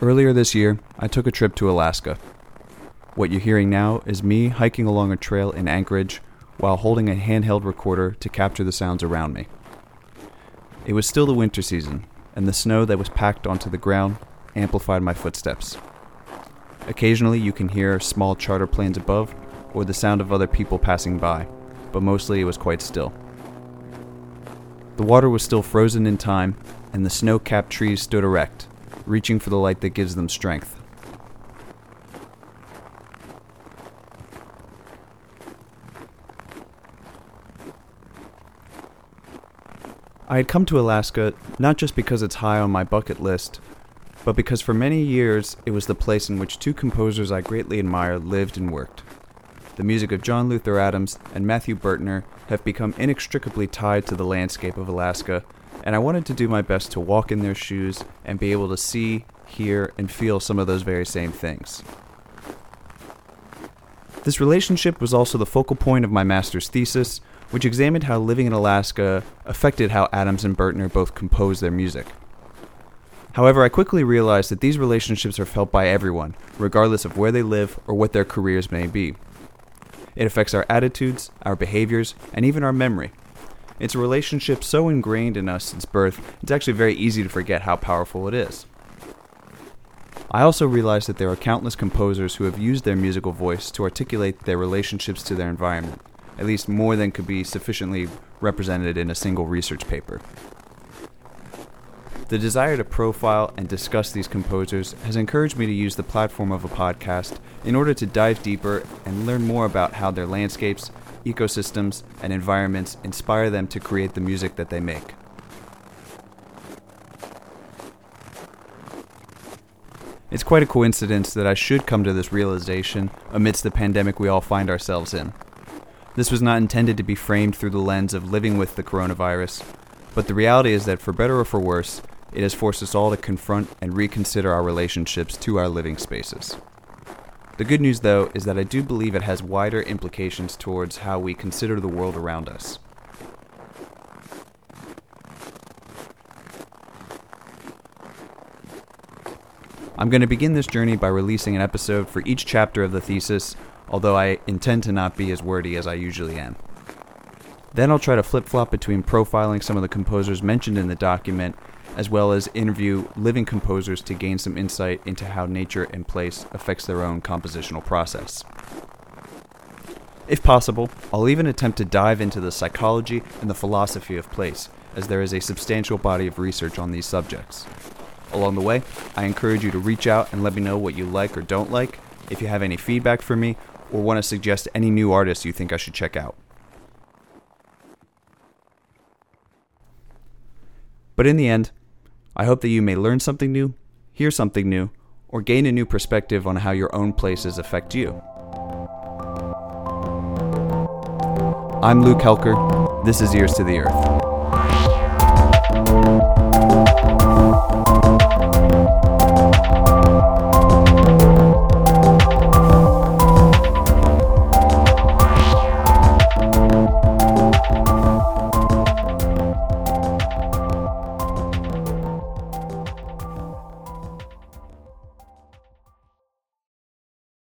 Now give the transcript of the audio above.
Earlier this year, I took a trip to Alaska. What you're hearing now is me hiking along a trail in Anchorage while holding a handheld recorder to capture the sounds around me. It was still the winter season, and the snow that was packed onto the ground amplified my footsteps. Occasionally, you can hear small charter planes above or the sound of other people passing by, but mostly it was quite still. The water was still frozen in time, and the snow capped trees stood erect, reaching for the light that gives them strength. I had come to Alaska not just because it's high on my bucket list, but because for many years it was the place in which two composers I greatly admire lived and worked. The music of John Luther Adams and Matthew Burtner have become inextricably tied to the landscape of Alaska, and I wanted to do my best to walk in their shoes and be able to see, hear, and feel some of those very same things. This relationship was also the focal point of my master's thesis, which examined how living in Alaska affected how Adams and Burtner both composed their music. However, I quickly realized that these relationships are felt by everyone, regardless of where they live or what their careers may be. It affects our attitudes, our behaviors, and even our memory. It's a relationship so ingrained in us since birth, it's actually very easy to forget how powerful it is. I also realized that there are countless composers who have used their musical voice to articulate their relationships to their environment, at least more than could be sufficiently represented in a single research paper. The desire to profile and discuss these composers has encouraged me to use the platform of a podcast in order to dive deeper and learn more about how their landscapes, ecosystems, and environments inspire them to create the music that they make. It's quite a coincidence that I should come to this realization amidst the pandemic we all find ourselves in. This was not intended to be framed through the lens of living with the coronavirus, but the reality is that for better or for worse, it has forced us all to confront and reconsider our relationships to our living spaces. The good news, though, is that I do believe it has wider implications towards how we consider the world around us. I'm going to begin this journey by releasing an episode for each chapter of the thesis, although I intend to not be as wordy as I usually am. Then I'll try to flip flop between profiling some of the composers mentioned in the document, as well as interview living composers to gain some insight into how nature and place affects their own compositional process. If possible, I'll even attempt to dive into the psychology and the philosophy of place, as there is a substantial body of research on these subjects. Along the way, I encourage you to reach out and let me know what you like or don't like, if you have any feedback for me, or want to suggest any new artists you think I should check out. But in the end, I hope that you may learn something new, hear something new, or gain a new perspective on how your own places affect you. I'm Luke Helker. This is Ears to the Earth.